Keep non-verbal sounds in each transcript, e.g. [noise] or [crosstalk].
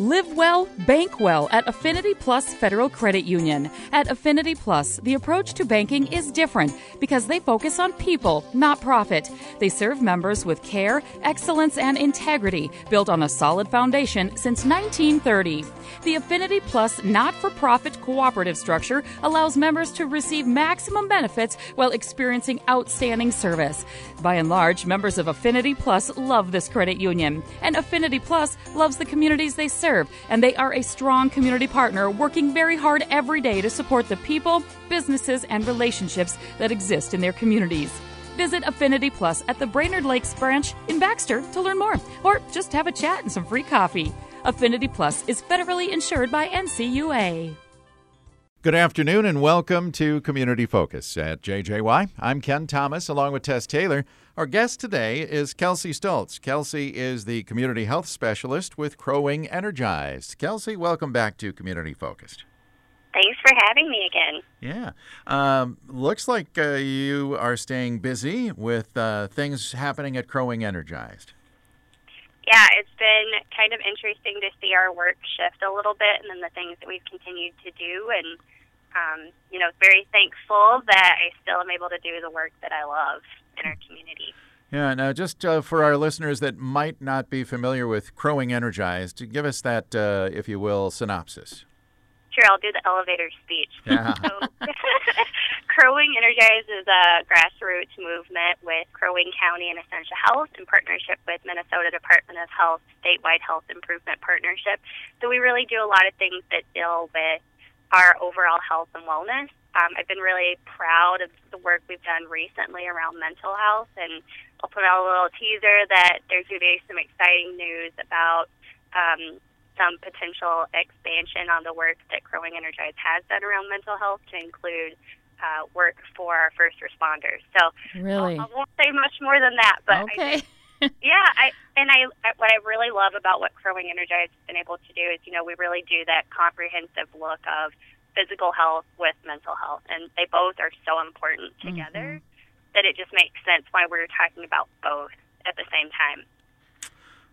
Live well, bank well at Affinity Plus Federal Credit Union. At Affinity Plus, the approach to banking is different because they focus on people, not profit. They serve members with care, excellence, and integrity built on a solid foundation since 1930. The Affinity Plus not for profit cooperative structure allows members to receive maximum benefits while experiencing outstanding service. By and large, members of Affinity Plus love this credit union, and Affinity Plus loves the communities they serve serve, and they are a strong community partner working very hard every day to support the people, businesses, and relationships that exist in their communities. Visit Affinity Plus at the Brainerd Lakes branch in Baxter to learn more, or just have a chat and some free coffee. Affinity Plus is federally insured by NCUA. Good afternoon and welcome to Community Focus at JJY. I'm Ken Thomas along with Tess Taylor. Our guest today is Kelsey Stoltz. Kelsey is the community health specialist with Crow Wing Energized. Kelsey, welcome back to Community Focused. Thanks for having me again. Yeah. Um, looks like uh, you are staying busy with uh, things happening at Crow Wing Energized. Yeah, it's been kind of interesting to see our work shift a little bit and then the things that we've continued to do. And, um, you know, very thankful that I still am able to do the work that I love in our community. Yeah, now just uh, for our listeners that might not be familiar with Crow Wing Energized, give us that, uh, if you will, synopsis. Sure, I'll do the elevator speech. [laughs] Yeah. So, [laughs] Wing Energized is a grassroots movement with Crow Wing County and Essentia Health in partnership with Minnesota Department of Health statewide health improvement partnership. So we really do a lot of things that deal with our overall health and wellness. Um, I've been really proud of the work we've done recently around mental health, and I'll put out a little teaser that there's going to be some exciting news about um, some potential expansion on the work that Crow Wing Energize has done around mental health to include uh, work for our first responders. So really, I won't say much more than that, but okay. I, yeah, I and I what I really love about what Crow Wing Energize has been able to do is you know we really do that comprehensive look of physical health with mental health, and they both are so important together mm-hmm. that it just makes sense why we're talking about both at the same time.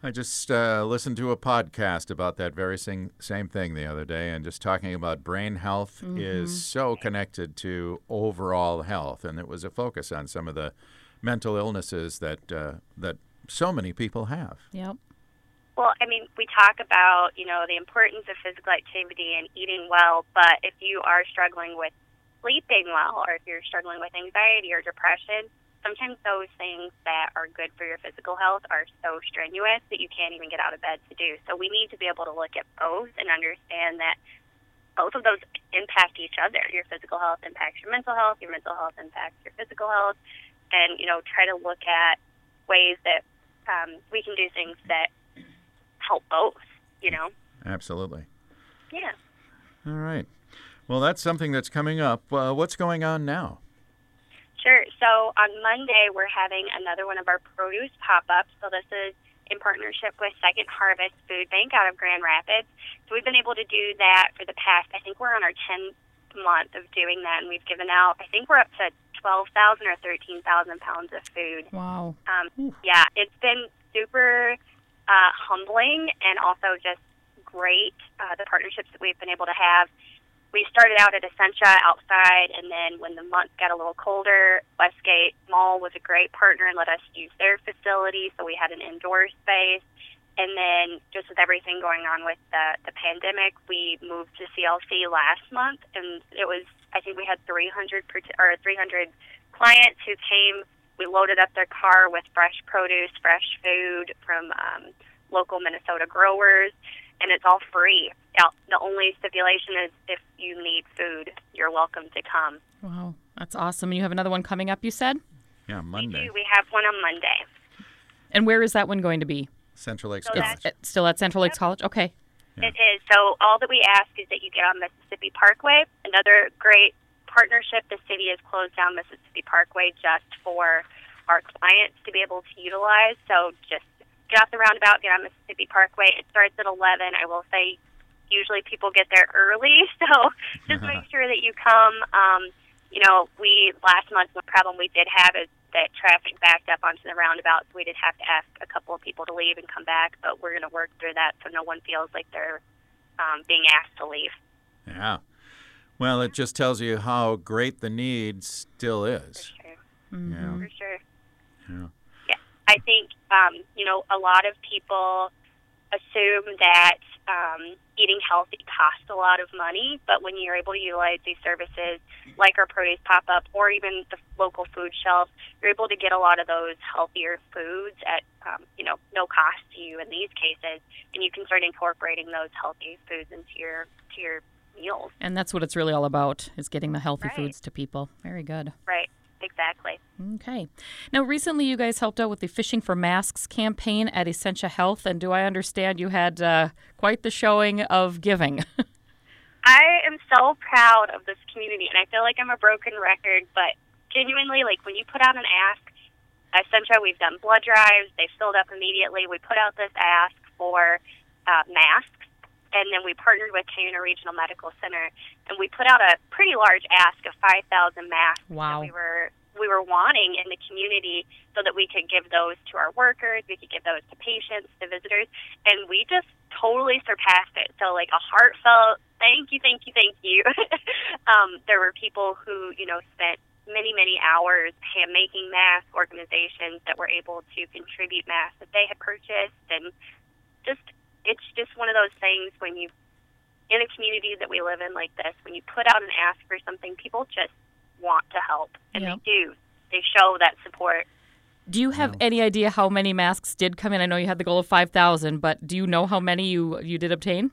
I just uh, listened to a podcast about that very same, same thing the other day, and just talking about brain health mm-hmm. is so connected to overall health, and it was a focus on some of the mental illnesses that uh, that so many people have. Yep. Well, I mean, we talk about, you know, the importance of physical activity and eating well, but if you are struggling with sleeping well or if you're struggling with anxiety or depression, sometimes those things that are good for your physical health are so strenuous that you can't even get out of bed to do. So we need to be able to look at both and understand that both of those impact each other. Your physical health impacts your mental health, your mental health impacts your physical health, and, you know, try to look at ways that um, we can do things that help both, you know? Absolutely. Yeah. All right. Well, that's something that's coming up. Uh, what's going on now? Sure. So on Monday, we're having another one of our produce pop ups. So this is in partnership with Second Harvest Food Bank out of Grand Rapids. So we've been able to do that for the past, I think we're on our 10th month of doing that, and we've given out, I think we're up to 12,000 or 13,000 pounds of food. Wow. Um, yeah, it's been super uh, humbling and also just great. Uh, the partnerships that we've been able to have. We started out at Essentia outside, and then when the months got a little colder, Westgate Mall was a great partner and let us use their facility, so we had an indoor space. And then, just with everything going on with the, the pandemic, we moved to CLC last month, and it was I think we had 300 or 300 clients who came we loaded up their car with fresh produce, fresh food from um, local Minnesota growers, and it's all free. Now, the only stipulation is if you need food, you're welcome to come. Wow, that's awesome. And you have another one coming up, you said? Yeah, Monday. We do. We have one on Monday. And where is that one going to be? Central Lakes So College. It's still at Central Lakes College? Okay. Yeah. It is. So all that we ask is that you get on Mississippi Parkway. Another great partnership. The city has closed down Mississippi Parkway just for our clients to be able to utilize. So just get off the roundabout, get on Mississippi Parkway. It starts at 11. I will say usually people get there early, [laughs] so just make [laughs] sure that you come. Um, you know, we last month the problem we did have is that Traffic backed up onto the roundabout, so we did have to ask a couple of people to leave and come back. But we're going to work through that so no one feels like they're um, being asked to leave. Yeah. Well, it just tells you how great the need still is. For is. sure. Yeah. For sure. Yeah. Yeah, I think um, you know a lot of people assume that um, eating healthy costs a lot of money, but when you're able to utilize these services like our produce pop up or even the local food shelf, you're able to get a lot of those healthier foods at um, you know no cost to you in these cases, and you can start incorporating those healthy foods into your to your meals. And that's what it's really all about is getting the healthy Right. foods to people. Very good. Right. Exactly. Okay. Now, recently you guys helped out with the Fishing for Masks campaign at Essentia Health, and do I understand you had uh, quite the showing of giving? [laughs] I am so proud of this community, and I feel like I'm a broken record, but genuinely, like when you put out an ask, Essentia, we've done blood drives, they filled up immediately. We put out this ask for uh, masks, and then we partnered with Cuyuna Regional Medical Center, and we put out a pretty large ask of 5,000 masks Wow. that we were we were wanting in the community so that we could give those to our workers, we could give those to patients, to visitors, and we just totally surpassed it. So like a heartfelt thank you, thank you, thank you. [laughs] um, there were people who you know spent many many hours hand making masks, organizations that were able to contribute masks that they had purchased and just it's just one of those things when you in a community that we live in like this when you put out an ask for something people just want to help and Yep. they do they show that support do you have any idea how many masks did come in? I know you had the goal of 5,000, but do you know how many you, you did obtain?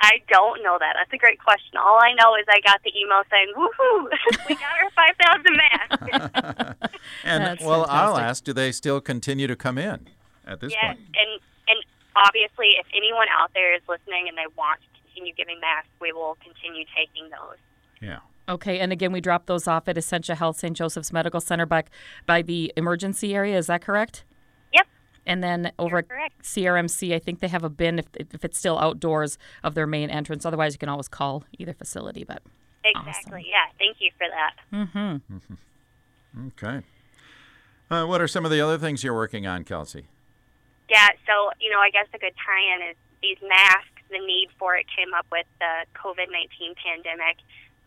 I don't know that. That's a great question. All I know is I got the email saying, "Woohoo! [laughs] we got our 5,000 masks." [laughs] And That's well, I'll ask, do they still continue to come in at this yes, point? and and obviously, if anyone out there is listening and they want to continue giving masks, we will continue taking those. Yeah. Okay, and again, we drop those off at Essentia Health St. Joseph's Medical Center back by the emergency area. Is that correct? Yep. And then over at. CRMC, I think they have a bin if, if it's still outdoors of their main entrance. Otherwise, you can always call either facility. But Exactly. Yeah. Thank you for that. Mm hmm. [laughs] Okay. Uh, what are some of the other things you're working on, Kelsey? Yeah, so, you know, I guess a good tie in is these masks, the need for it came up with the COVID 19 pandemic.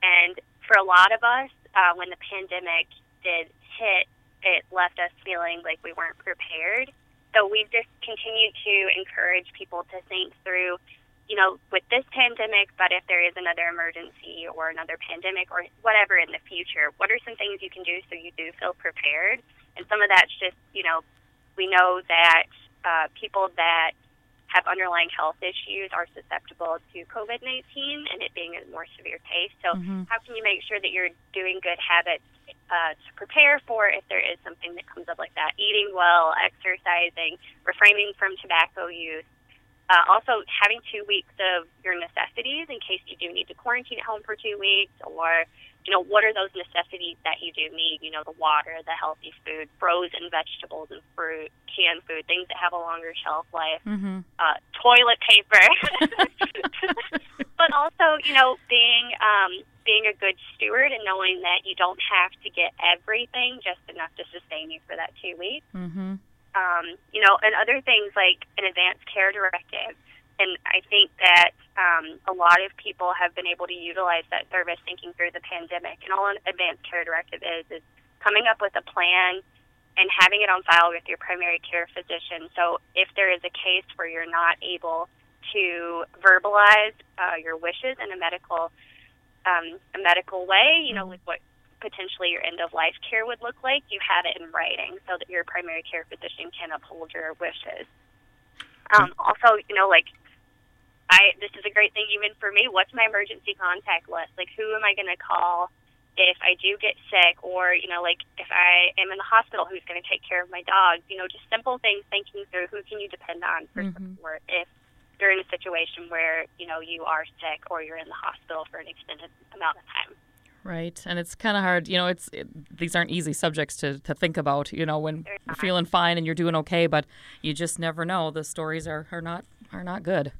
And for a lot of us, uh, when the pandemic did hit, it left us feeling like we weren't prepared. So we've just continued to encourage people to think through, you know, with this pandemic, but if there is another emergency or another pandemic or whatever in the future, what are some things you can do so you do feel prepared? And some of that's just, you know, we know that uh, people that have underlying health issues are susceptible to COVID 19 and it being a more severe case. So, how can you make sure that you're doing good habits uh, to prepare for if there is something that comes up like that? Eating well, exercising, refraining from tobacco use. Uh, also, having two weeks of your necessities in case you do need to quarantine at home for two weeks, or you know, what are those necessities that you do need? You know, the water, the healthy food, frozen vegetables and fruit, canned food, things that have a longer shelf life, uh, toilet paper. [laughs] but also, you know, being um, being a good steward and knowing that you don't have to get everything, just enough to sustain you for that two weeks. mm-hmm. Um, you know, and other things like an advanced care directive. And I think that um, a lot of people have been able to utilize that service thinking through the pandemic. And all an advanced care directive is is coming up with a plan and having it on file with your primary care physician. So if there is a case where you're not able to verbalize uh, your wishes in a medical um, a medical way, you know, like what potentially your end of life care would look like, you have it in writing so that your primary care physician can uphold your wishes. Um, also, you know, like I this is a great thing even for me. What's my emergency contact list? Like who am I going to call if I do get sick or, you know, like if I am in the hospital, who's going to take care of my dog? You know, just simple things thinking through who can you depend on for mm-hmm. support if you're in a situation where, you know, you are sick or you're in the hospital for an extended amount of time. Right, and it's kind of hard. You know, it's it, these aren't easy subjects to, to think about. You know, when you're feeling fine and you're doing okay, but you just never know. The stories are, are not are not good.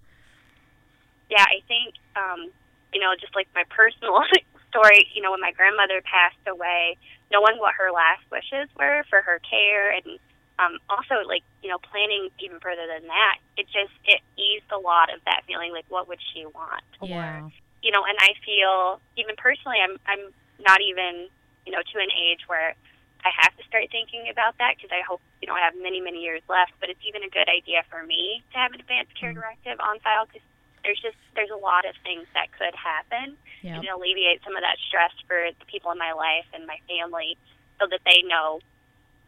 Yeah, I think, um, you know, just like my personal [laughs] story, you know, when my grandmother passed away, knowing what her last wishes were for her care and um, also like you know planning even further than that it just it eased a lot of that feeling like what would she want Yeah. or you know and i feel even personally i'm i'm not even you know to an age where i have to start thinking about that because i hope you know i have many many years left but it's even a good idea for me to have an advanced care directive on file because there's just there's a lot of things that could happen Yep. and alleviate some of that stress for the people in my life and my family so that they know,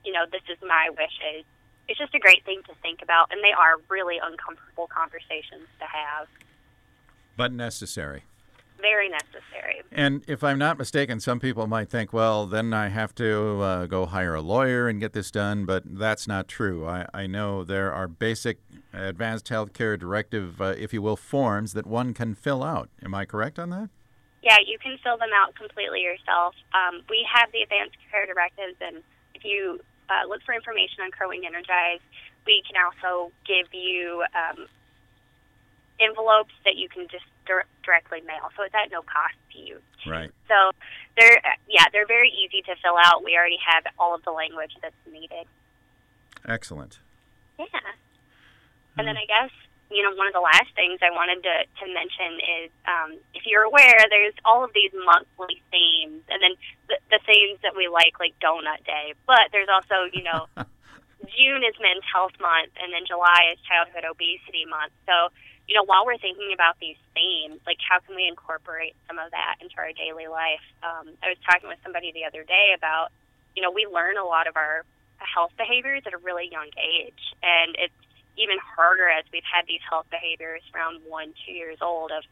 you know, this is my wishes. It's just a great thing to think about, and they are really uncomfortable conversations to have. But necessary. Very necessary. And if I'm not mistaken, some people might think, well, then I have to uh, go hire a lawyer and get this done, but that's not true. I, I know there are basic advanced healthcare directive, uh, if you will, forms that one can fill out. Am I correct on that? Yeah, you can fill them out completely yourself. Um, we have the advanced care directives, and if you uh, look for information on Crow Wing Energize, we can also give you um, envelopes that you can just dir- directly mail. So it's at no cost to you. Right. So they're yeah, they're very easy to fill out. We already have all of the language that's needed. Excellent. Yeah. And then I guess, you know, one of the last things I wanted to, to mention is um, if you're aware, there's all of these monthly themes, and then the, the themes that we like, like Donut Day. But there's also, you know, [laughs] June is Men's Health Month, and then July is Childhood Obesity Month. So, you know, while we're thinking about these themes, like how can we incorporate some of that into our daily life? Um, I was talking with somebody the other day about, you know, we learn a lot of our health behaviors at a really young age, and it's even harder as we've had these health behaviors around one, two years old of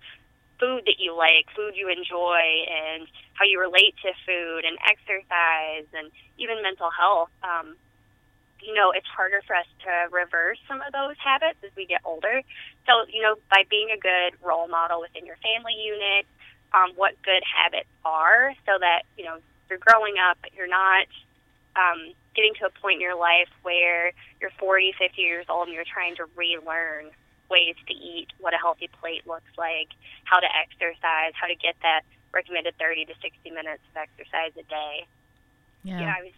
food that you like, food you enjoy, and how you relate to food and exercise and even mental health. Um, you know, it's harder for us to reverse some of those habits as we get older. So, you know, by being a good role model within your family unit, um, what good habits are so that, you know, you're growing up, but you're not um, getting to a point in your life where you're 40, 50 years old and you're trying to relearn ways to eat, what a healthy plate looks like, how to exercise, how to get that recommended 30 to 60 minutes of exercise a day. Yeah. Yeah, I was.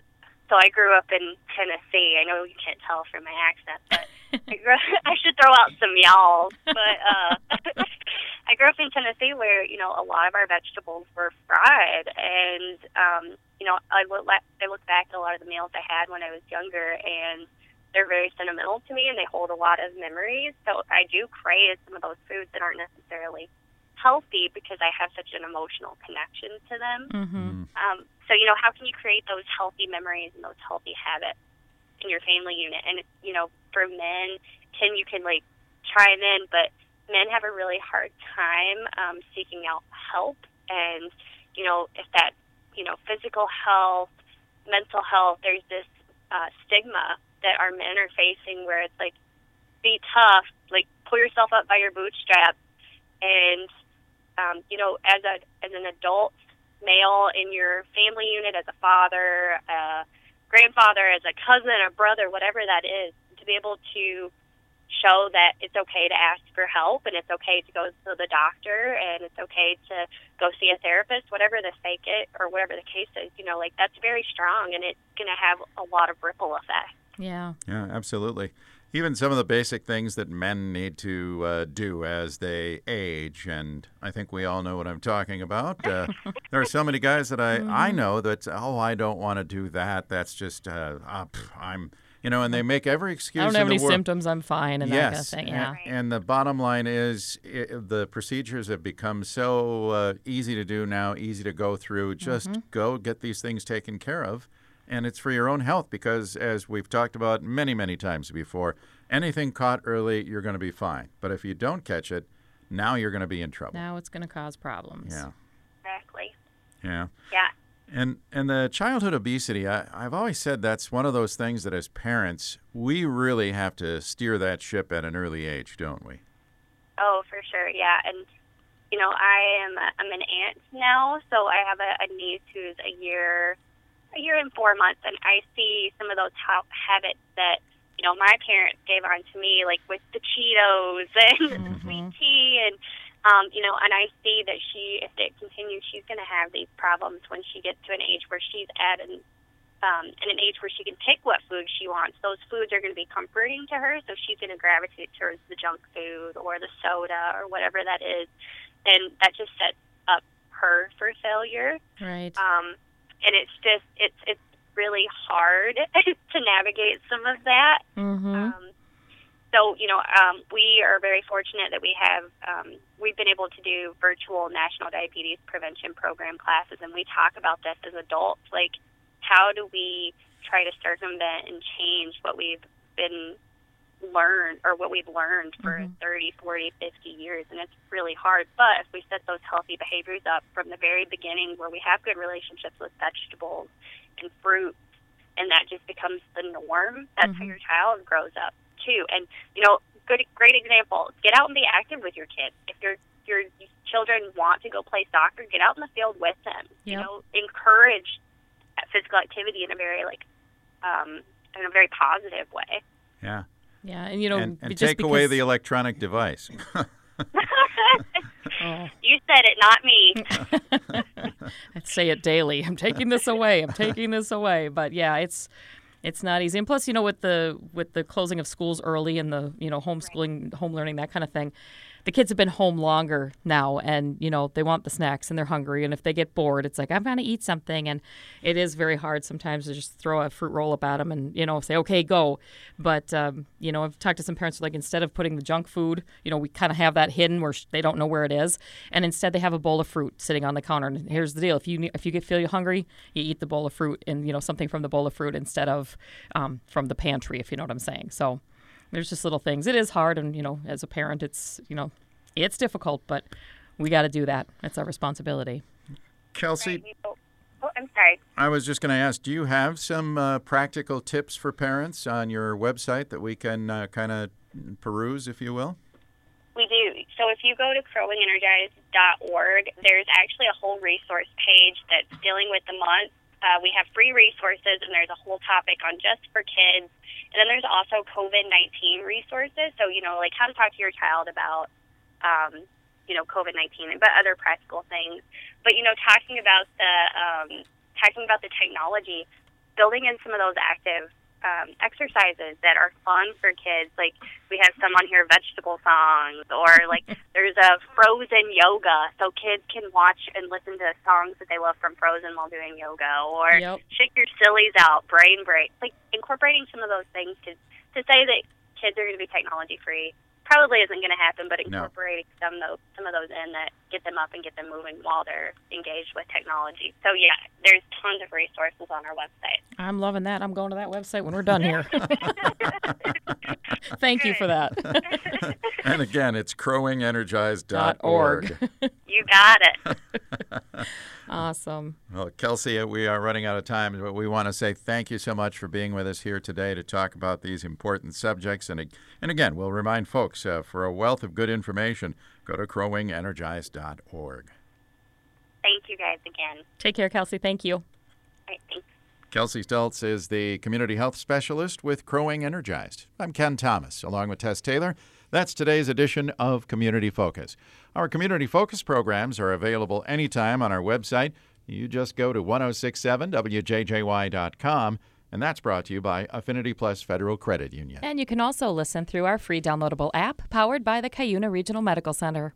So I grew up in Tennessee. I know you can't tell from my accent, but [laughs] I, grew, [laughs] I should throw out some y'all. But uh, [laughs] I grew up in Tennessee, where you know a lot of our vegetables were fried, and um, you know I look la- I look back at a lot of the meals I had when I was younger, and they're very sentimental to me, and they hold a lot of memories. So I do crave some of those foods that aren't necessarily healthy because I have such an emotional connection to them. Mm-hmm. Um, so, you know, how can you create those healthy memories and those healthy habits in your family unit? And, you know, for men, Tim, you can like chime in, but men have a really hard time um, seeking out help. And, you know, if that, you know, physical health, mental health, there's this uh, stigma that our men are facing where it's like, be tough, like pull yourself up by your bootstraps. And, um, you know, as a as an adult male in your family unit, as a father, a grandfather, as a cousin, a brother, whatever that is, to be able to show that it's okay to ask for help and it's okay to go to the doctor and it's okay to go see a therapist, whatever the fake it or whatever the case is, you know, like that's very strong and it's going to have a lot of ripple effect. Yeah. Yeah, absolutely. Even some of the basic things that men need to uh, do as they age, and I think we all know what I'm talking about. Uh, [laughs] there are so many guys that I, I know that, oh, I don't want to do that. That's just, uh, uh, pff, I'm, you know, and they make every excuse I don't have any world. symptoms. I'm fine and that kind of yes, thing. and- Yeah. And, the bottom line is i the procedures have become so uh, easy to do now, easy to go through. Just Mm-hmm. go get these things taken care of, and it's for your own health because, as we've talked about many, many times before, anything caught early, you're going to be fine. But if you don't catch it, now you're going to be in trouble. Now it's going to cause problems. Yeah, Exactly. yeah. Yeah. And and the childhood obesity, I, I've always said that's one of those things that as parents we really have to steer that ship at an early age, don't we? Oh, for sure, yeah. And you know, I am a, I'm an aunt now, so I have a, a niece who's a year a year and four months, and I see some of those ha- habits that you know my parents gave on to me, like with the Cheetos [laughs] and the sweet tea, and Um, you know, and I see that she, if it continues, she's going to have these problems when she gets to an age where she's at an um, in an age where she can pick what food she wants. Those foods are going to be comforting to her, so she's going to gravitate towards the junk food or the soda or whatever that is, and that just sets up her for failure. Right. Um, and it's just it's it's really hard [laughs] to navigate some of that. Mm-hmm. Um, so you know, um, we are very fortunate that we have um, we've been able to do virtual National Diabetes Prevention Program classes, and we talk about this as adults, like how do we try to circumvent and change what we've been learned or what we've learned for Mhm. 30, 40, 50 years and it's really hard but if we set those healthy behaviors up from the very beginning where we have good relationships with vegetables and fruits and that just becomes the norm that's how Mhm. your child grows up too and you know good great example get out and be active with your kids if your your children want to go play soccer get out in the field with them you know encourage physical activity in a very like um, in a very positive way. Yeah. Yeah, and you know, and and just take away the electronic device. [laughs] [laughs] Oh, you said it, not me. [laughs] I say it daily. I'm taking this away. I'm taking this away. But yeah, it's it's not easy. And plus, you know, with the with the closing of schools early and the you know homeschooling, home learning, that kind of thing, the kids have been home longer now, and you know they want the snacks and they're hungry. And if they get bored, it's like I'm gonna eat something, and it is very hard sometimes to just throw a fruit roll up at them and you know say okay go. But um, you know I've talked to some parents like instead of putting the junk food, you know we kind of have that hidden where they don't know where it is, and instead they have a bowl of fruit sitting on the counter. And here's the deal: if you if you get feel you hungry, you eat the bowl of fruit and you know something from the bowl of fruit instead of um, from the pantry, if you know what I'm saying. So there's just little things. It is hard, and you know as a parent, it's you know it's difficult, but we got to do that. It's our responsibility. Kelsey, oh, I'm sorry. I was just going to ask, do you have some uh, practical tips for parents on your website that we can uh, kind of peruse, if you will? We do. So if you go to crowwingenergized.org, there's actually a whole resource page that's dealing with the month. Uh, we have free resources, and there's a whole topic on just for kids. And then there's also COVID 19 resources. So, you know, like how to talk to your child about, um, you know, COVID 19, but other practical things. But, you know, talking about the, um, talking about the technology, building in some of those active um, exercises that are fun for kids. Like we have some on here, vegetable songs, or like [laughs] there's a Frozen yoga, so kids can watch and listen to songs that they love from Frozen while doing yoga, or Yep. shake your sillies out, brain break. Like incorporating some of those things to to say that kids are going to be technology free probably isn't going to happen, but No. incorporating some those some of those in that get them up and get them moving while they're engaged with technology. So yeah, there's tons of resources on our website. I'm loving that. I'm going to that website when we're done here. [laughs] Thank you for that. [laughs] and again, it's crowwingenergized.org. org. You got it. [laughs] awesome. Well, Kelsey, we are running out of time, but we want to say thank you so much for being with us here today to talk about these important subjects. And, and again, we'll remind folks uh, for a wealth of good information, go to crowwingenergized.org. Thank you guys again. Take care, Kelsey. Thank you. All right, thanks. Kelsey Stultz is the community health specialist with Crow Wing Energized. I'm Ken Thomas, along with Tess Taylor. That's today's edition of Community Focus. Our Community Focus programs are available anytime on our website. You just go to 1067wjjy.com, and that's brought to you by Affinity Plus Federal Credit Union. And you can also listen through our free downloadable app powered by the Cuyuna Regional Medical Center.